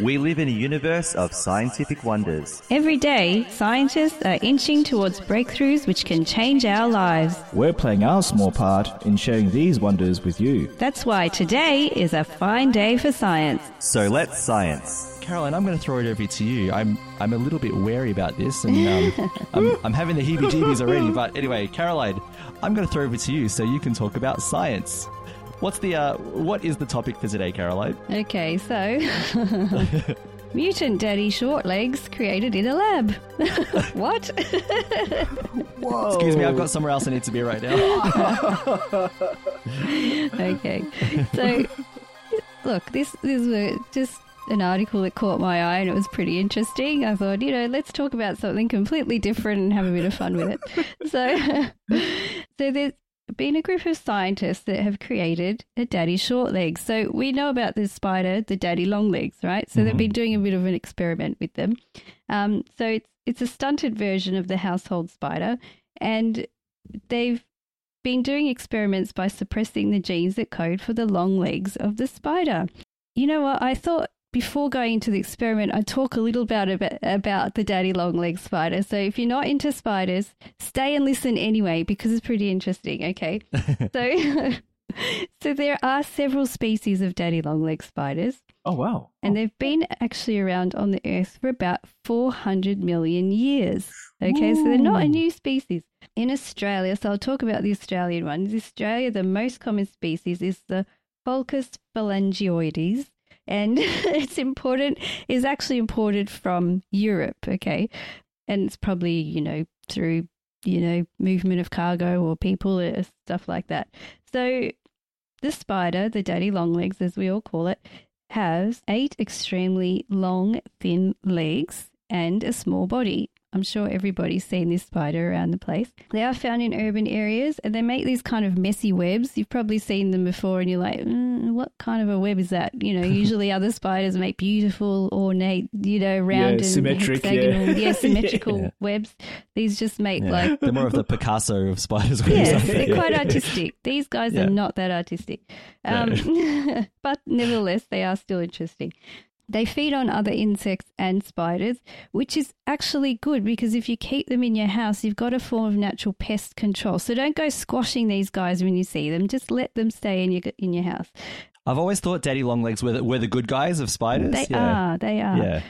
We live in a universe of scientific wonders. Every day, scientists are inching towards breakthroughs which can change our lives. We're playing our small part in sharing these wonders with you. That's why today is a fine day for science. So let's science. Caroline, I'm going to throw it over to you. I'm I'm a little bit wary about this, and um, I'm, I'm having the heebie-jeebies already. But anyway, Caroline, I'm going to throw it over to you so you can talk about science. What's the uh, what is the topic for today, Caroline? Okay, so mutant daddy short legs created in a lab. what? Excuse me, I've got somewhere else I need to be right now. okay, so look, this this is just an article that caught my eye and it was pretty interesting. I thought, you know, let's talk about something completely different and have a bit of fun with it. So, so there's been a group of scientists that have created a daddy short legs. So we know about this spider, the daddy long legs, right? So they've been doing a bit of an experiment with them. Um, so it's it's a stunted version of the household spider, and they've been doing experiments by suppressing the genes that code for the long legs of the spider. You know what? I thought before going into the experiment, I'd talk a little about, about about the daddy long leg spider. So if you're not into spiders, stay and listen anyway because it's pretty interesting. Okay, so so there are several species of daddy long leg spiders. oh wow! And they've been actually around on the earth for about 400 million years. Okay, so they're not a new species. In Australia, so I'll talk about the Australian one. In Australia, the most common species is the Pholcus phalangioides. And it's important, is actually imported from Europe, okay? And it's probably, you know, through, you know, movement of cargo or people, or stuff like that. So the spider, the daddy longlegs, as we all call it, has eight extremely long, thin legs and a small body. I'm sure everybody's seen this spider around the place. They are found in urban areas and they make these kind of messy webs. You've probably seen them before and you're like, mm, what kind of a web is that? You know, usually other spiders make beautiful, ornate, you know, round and symmetric, hexagonal, yeah, symmetrical Yeah. webs. These just make Yeah. like They're more of the Picasso of spiders. webs, Yes, they? they're quite artistic. These guys Yeah. are not that artistic. Um, but nevertheless, they are still interesting. They feed on other insects and spiders, which is actually good because if you keep them in your house, you've got a form of natural pest control. So don't go squashing these guys when you see them. Just let them stay in your in your house. I've always thought daddy longlegs were the, were the good guys of spiders. They yeah. are. They are. Yeah.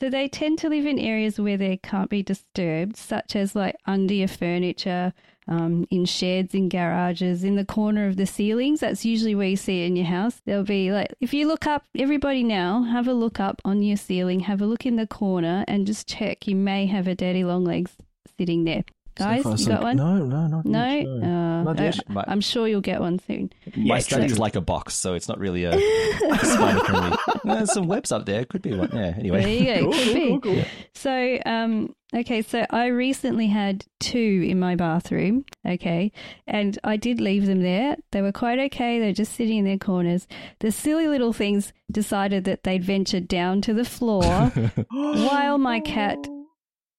So they tend to live in areas where they can't be disturbed, such as like under your furniture, um, in sheds, in garages, in the corner of the ceilings. That's usually where you see it in your house. There'll be like, if you look up, everybody now, have a look up on your ceiling, have a look in the corner, and just check. You may have a daddy longlegs sitting there. Guys, So far, you so got one? No, no, not No? yet, Uh, Not I- yet. My- I'm sure you'll get one soon. My Yeah, study's true. like a box, so it's not really a spider friendly. There's some webs up there. Could be one. Yeah. Anyway. There you go. Cool, Could cool, be. cool, cool. So, um, okay, so I recently had two in my bathroom, okay, and I did leave them there. They were quite okay. They're just sitting in their corners. The silly little things decided that they'd ventured down to the floor while my cat,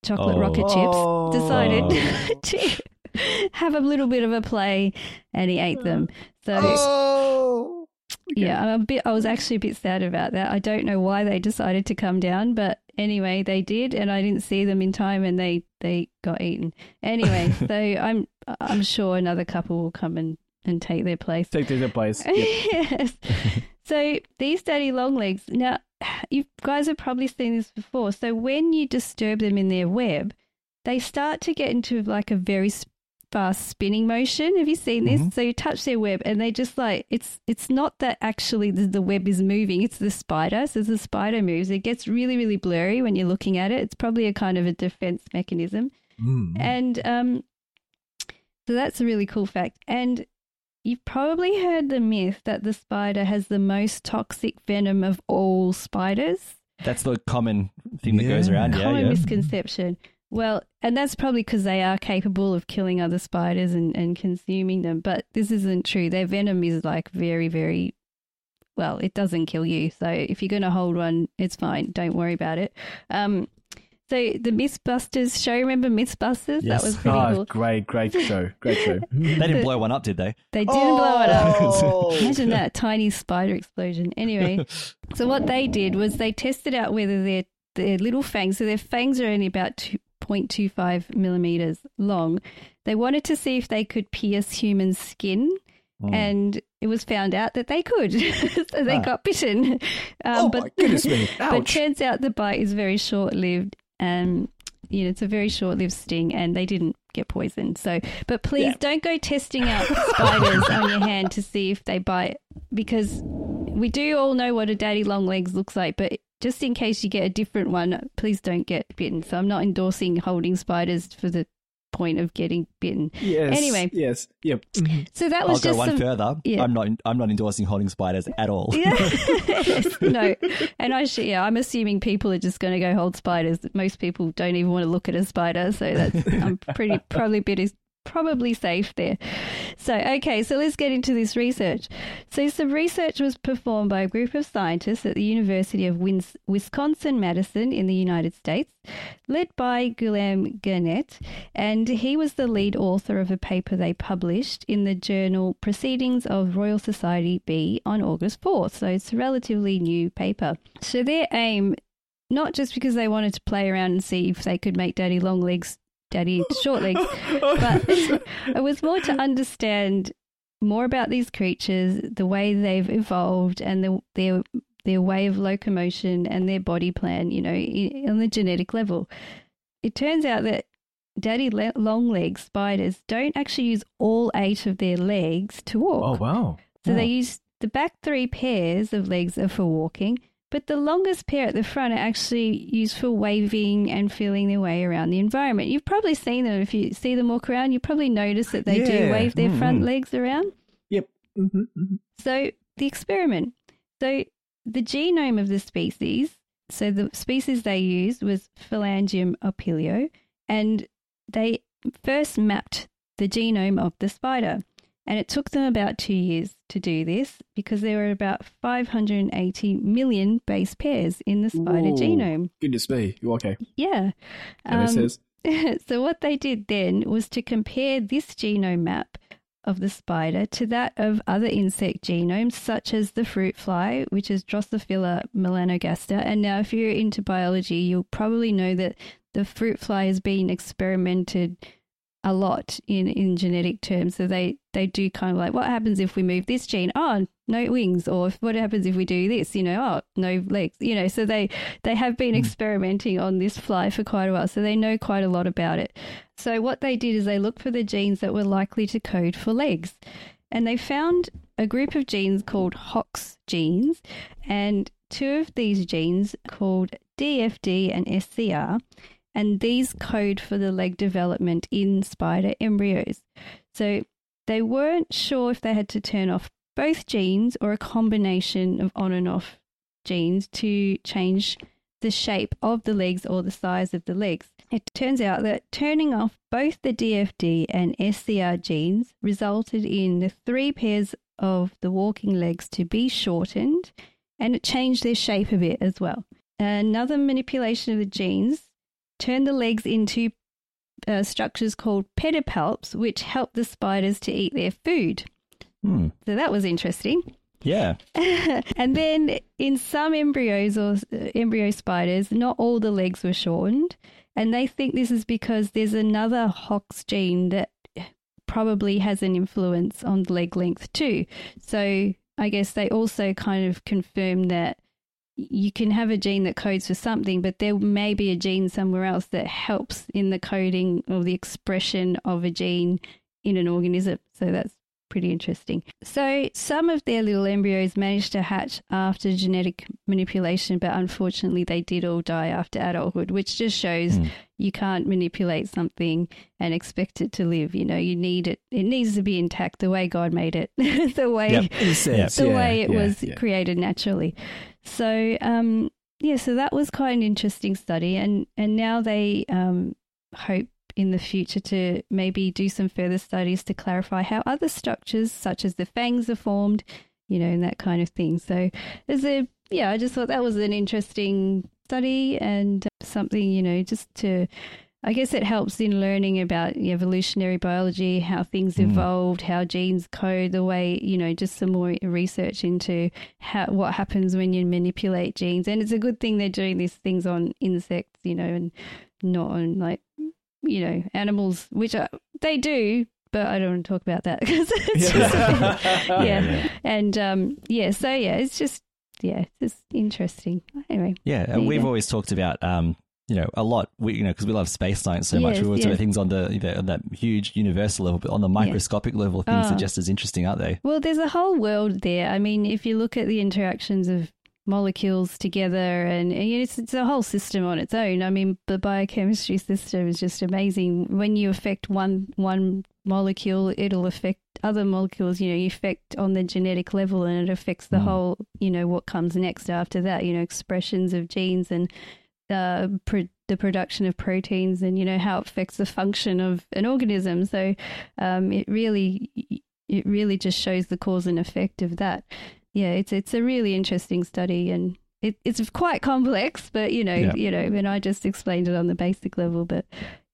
Chocolate Oh. Rocket Oh. Chips, decided oh. to have a little bit of a play and he ate them. So, Oh. yeah, I'm a bit. I was actually a bit sad about that. I don't know why they decided to come down, but anyway, they did, and I didn't see them in time, and they they got eaten. Anyway, so I'm I'm sure another couple will come and and take their place. Take their place. Yep. yes. so these daddy longlegs. Now, you guys have probably seen this before. So when you disturb them in their web, they start to get into like a very fast spinning motion. Have you seen this? Mhm. So you touch their web, and they just like it's it's not that actually the, the web is moving; it's the spider. So as the spider moves, it gets really really blurry when you're looking at it. It's probably a kind of a defense mechanism. Mm. And um, so that's a really cool fact. And you've probably heard the myth that the spider has the most toxic venom of all spiders. That's the common thing that goes Yeah. around. Yeah. Common yeah. misconception. Well, and that's probably because they are capable of killing other spiders and, and consuming them. But this isn't true. Their venom is like very, very well, it doesn't kill you. So if you're going to hold one, it's fine. Don't worry about it. Um, so the Mythbusters show, remember Mythbusters? Yes. That was pretty Oh, cool. great, great show. Great show. They didn't blow one up, did they? They didn't blow it up. Oh. Imagine that tiny spider explosion. Anyway, so what they did was they tested out whether their their little fangs, so their fangs are only about 2.25 millimeters long. They wanted to see if they could pierce human skin, Hmm. and it was found out that they could. so they Ah. got bitten. Um, Oh, but my goodness me. but turns out the bite is very short lived. And you know, it's a very short lived sting, and they didn't get poisoned. So, but please Yeah. don't go testing out spiders on your hand to see if they bite, because we do all know what a daddy long legs looks like. But just in case you get a different one, please don't get bitten. So, I'm not endorsing holding spiders for the point of getting bitten. Yes. Anyway. Yes. Yep. Mhm. So that I'll was go just one some. further. yeah. I'm not. I'm not endorsing holding spiders at all. Yeah. no, and I sh- yeah, I'm assuming people are just going to go hold spiders. Most people don't even want to look at a spider, so that's I'm pretty probably bit is probably safe there. So okay, so let's get into this research. So some research was performed by a group of scientists at the University of Wisconsin Madison in the United States, led by Guillaume Garnett, and he was the lead author of a paper they published in the journal Proceedings of Royal Society B on August 4th. So it's a relatively new paper. So their aim, not just because they wanted to play around and see if they could make Daddy Long Legs Daddy Short Legs, but oh, it was more to understand more about these creatures, the way they've evolved, and the, their their way of locomotion and their body plan. You know, i- on the genetic level. It turns out that daddy le- long leg spiders don't actually use all eight of their legs to walk. Oh, wow. So they use the back three pairs of legs are for walking, but the longest pair at the front are actually used for waving and feeling their way around the environment. You've probably seen them if you see them walk around. You probably notice that they do wave their front Mhm. legs around. Yep. hmm hmm So the experiment. So the genome of the species. So the species they used was Phalangium opilio, and they first mapped the genome of the spider. And it took them about two years to do this because there were about 580 million base pairs in the spider Ooh. genome. Goodness me. You okay. Yeah. Um, so what they did then was to compare this genome map of the spider to that of other insect genomes such as the fruit fly which is drosophila melanogaster and now if you're into biology you'll probably know that the fruit fly has been experimented a lot in, in genetic terms. So they, they do kind of like, what happens if we move this gene? Oh, no wings. Or what happens if we do this? You know, oh, no legs. You know, so they, they have been hmm. experimenting on this fly for quite a while. So they know quite a lot about it. So what they did is they looked for the genes that were likely to code for legs. And they found a group of genes called HOX genes. And two of these genes called DFD and SCR and these code for the leg development in spider embryos. So they weren't sure if they had to turn off both genes or a combination of on and off genes to change the shape of the legs or the size of the legs. It turns out that turning off both the DFD and SCR genes resulted in the three pairs of the walking legs to be shortened and it changed their shape a bit as well. Another manipulation of the genes turned the legs into uh, structures called pedipalps, which help the spiders to eat their food. Hmm. So that was interesting. Yeah. and then in some embryos or uh, embryo spiders, not all the legs were shortened. And they think this is because there's another HOX gene that probably has an influence on the leg length too. So I guess they also kind of confirm that you can have a gene that codes for something, but there may be a gene somewhere else that helps in the coding or the expression of a gene in an organism. So that's pretty interesting. So some of their little embryos managed to hatch after genetic manipulation, but unfortunately they did all die after adulthood, which just shows Hmm. you can't manipulate something and expect it to live. You know, you need it. It needs to be intact the way God made it, the way Yep. in a sense, the yeah, way it yeah, was yeah. created naturally. So um, yeah, so that was quite an interesting study, and and now they um, hope in the future to maybe do some further studies to clarify how other structures, such as the fangs, are formed, you know, and that kind of thing. So there's a, yeah, I just thought that was an interesting study and something, you know, just to, I guess it helps in learning about evolutionary biology, how things evolved, how genes code, the way, you know, just some more research into how, what happens when you manipulate genes. And it's a good thing they're doing these things on insects, you know, and not on like, you know, animals, which are, they do, but I don't want to talk about that because it's just, yeah. And um, yeah, so yeah, it's just, yeah, it's just interesting. Anyway. Yeah, There and you we've always talked about, um, you know, a lot. We, you know, because we love space science so much. We always yes. about things on the you know, on that huge universal level, but on the microscopic level, things Ah. are just as interesting, aren't they? Well, there's a whole world there. I mean, if you look at the interactions of molecules together, and, and it's, it's a whole system on its own. I mean, the biochemistry system is just amazing. When you affect one one molecule, it'll affect other molecules. You know, you affect on the genetic level, and it affects the Mm. whole. You know, what comes next after that. You know, expressions of genes and pro- the production of proteins and you know how it affects the function of an organism. So um, it really it really just shows the cause and effect of that. Yeah, it's it's a really interesting study and it, it's quite complex, but you know Yeah. you know, and I just explained it on the basic level, but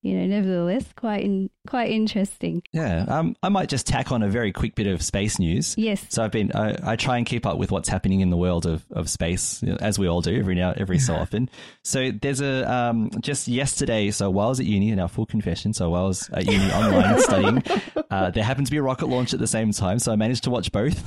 you know, nevertheless, quite in, quite interesting. Yeah, um, I might just tack on a very quick bit of space news. Yes. So I've been I, I try and keep up with what's happening in the world of, of space you know, as we all do every now every so often. So there's a um, just yesterday. So while I was at uni, and our full confession. So while I was at uni online studying, uh, there happened to be a rocket launch at the same time. So I managed to watch both.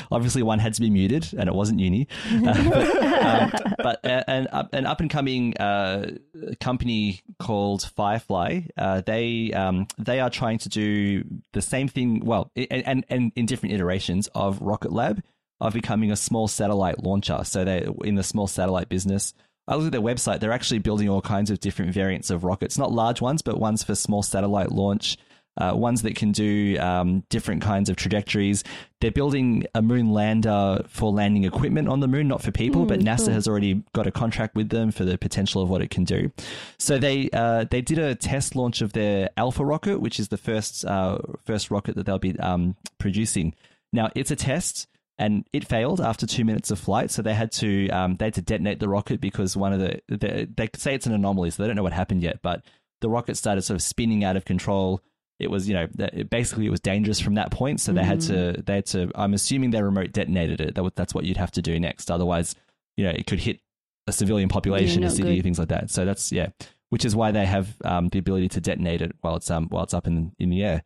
Obviously, one had to be muted, and it wasn't uni. Uh, but um, but uh, an up, an up and coming uh, company called Firefly, uh, they um, they are trying to do the same thing. Well, i- and and in different iterations of Rocket Lab of becoming a small satellite launcher. So they in the small satellite business. I looked at their website. They're actually building all kinds of different variants of rockets, not large ones, but ones for small satellite launch. Uh, ones that can do um, different kinds of trajectories. They're building a moon lander for landing equipment on the moon, not for people, but NASA cool. has already got a contract with them for the potential of what it can do. So they uh, they did a test launch of their Alpha rocket, which is the first uh, first rocket that they'll be um, producing. Now it's a test, and it failed after two minutes of flight. So they had to um, they had to detonate the rocket because one of the, the they say it's an anomaly, so they don't know what happened yet, but the rocket started sort of spinning out of control. It was, you know, it, basically it was dangerous from that point. So they had to, they had to. I'm assuming they remote detonated it. That, that's what you'd have to do next. Otherwise, you know, it could hit a civilian population, a city, good. things like that. So that's yeah, which is why they have um, the ability to detonate it while it's um while it's up in in the air.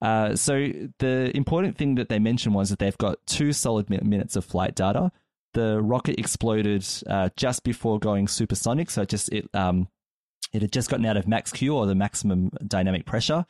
Uh, so the important thing that they mentioned was that they've got two solid mi- minutes of flight data. The rocket exploded uh, just before going supersonic, so it just it um it had just gotten out of max Q or the maximum dynamic pressure,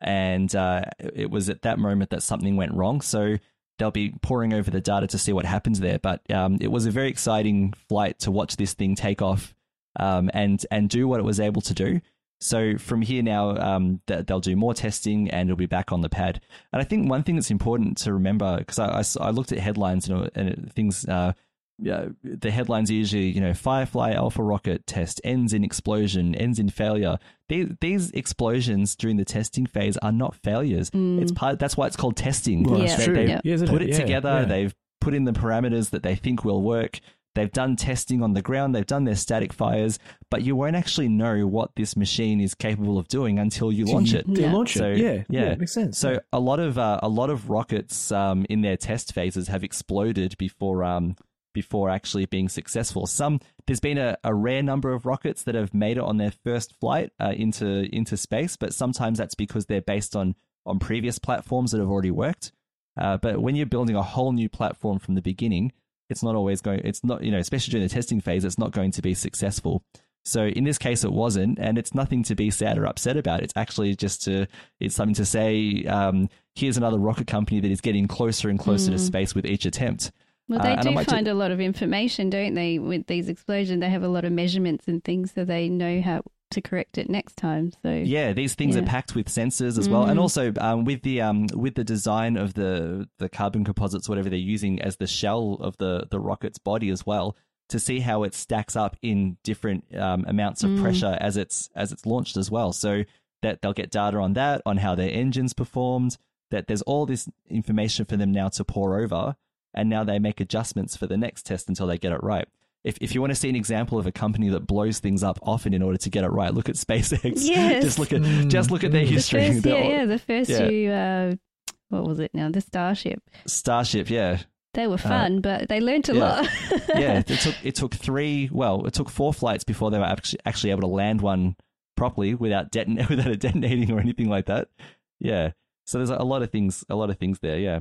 and uh, it was at that moment that something went wrong. So they'll be poring over the data to see what happens there. But um, it was a very exciting flight to watch this thing take off um, and and do what it was able to do. So from here now, um, th- they'll do more testing and it'll be back on the pad. And I think one thing that's important to remember because I I looked at headlines know, and things. Uh, yeah, the headlines are usually, you know, Firefly Alpha rocket test ends in explosion, ends in failure. These, these explosions during the testing phase are not failures. It's part. That's why it's called testing. Well, Yeah. that's They- true. they've Yeah. Yeah, put it? it Yeah, together. yeah. They've put in the parameters that they think will work. They've done testing on the ground. They've done their static fires, but you won't actually know what this machine is capable of doing until you launch it. They Yeah. launch it. So, yeah, yeah. yeah, makes sense. So a lot of uh, a lot of rockets um, in their test phases have exploded before um, before actually being successful. Some there's been a, a rare number of rockets that have made it on their first flight uh, into into space, but sometimes that's because they're based on on previous platforms that have already worked. Uh, but when you're building a whole new platform from the beginning, it's not always going. It's not you know, especially during the testing phase, it's not going to be successful. So in this case, it wasn't, and it's nothing to be sad or upset about. It's actually just to it's something to say. Um, here's another rocket company that is getting closer and closer to space with each attempt. Well, Uh, they I do find a lot of information, don't they? With these explosions, they have a lot of measurements and things, so they know how to correct it next time. So Yeah, these things are packed with sensors as well, and Mm. also um, with the um, with the design of the the carbon composites, whatever they're using as the shell of the the rocket's body as well. to see how it stacks up in different um, amounts of pressure as it's as it's launched as well. So that they'll get data on that, on how their engines performed. That there's all this information for them now to pour over, and now they make adjustments for the next test until they get it right. If, if you want to see an example of a company that blows things up often in order to get it right, look at SpaceX. Yes. just look at just look at their The history. first, yeah, yeah, the first yeah. few, uh, what was it now? The Starship. Starship, yeah. They were fun, but they learnt a Uh, yeah. lot. yeah, it took it took three. Well, it took four flights before they were actually actually able to land one properly without deton- without it detonating or anything like that. Yeah, so there's a lot of things, a lot of things there. Yeah,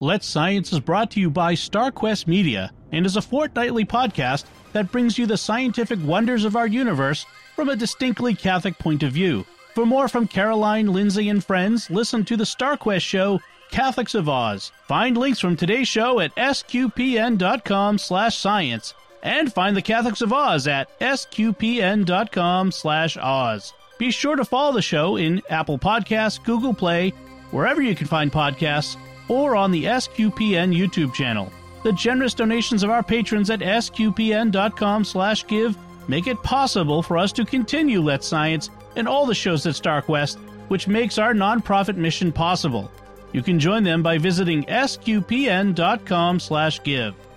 Let's Science is brought to you by StarQuest Media and is a fortnightly podcast that brings you the scientific wonders of our universe from a distinctly Catholic point of view. For more from Caroline, Lindsay, and friends, listen to the StarQuest show Catholics of Oz. Find links from today's show at sqpn.com slash science and find the Catholics of Oz at sqpn.com slash Oz. Be sure to follow the show in Apple Podcasts, Google Play, wherever you can find podcasts, or on the SQPN YouTube channel. The generous donations of our patrons at sqpn.com/give make it possible for us to continue Let's Science and all the shows at StarQuest, which makes our nonprofit mission possible. You can join them by visiting sqpn.com/give.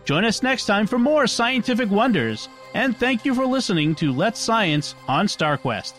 Join us next time for more scientific wonders, and thank you for listening to Let's Science on StarQuest.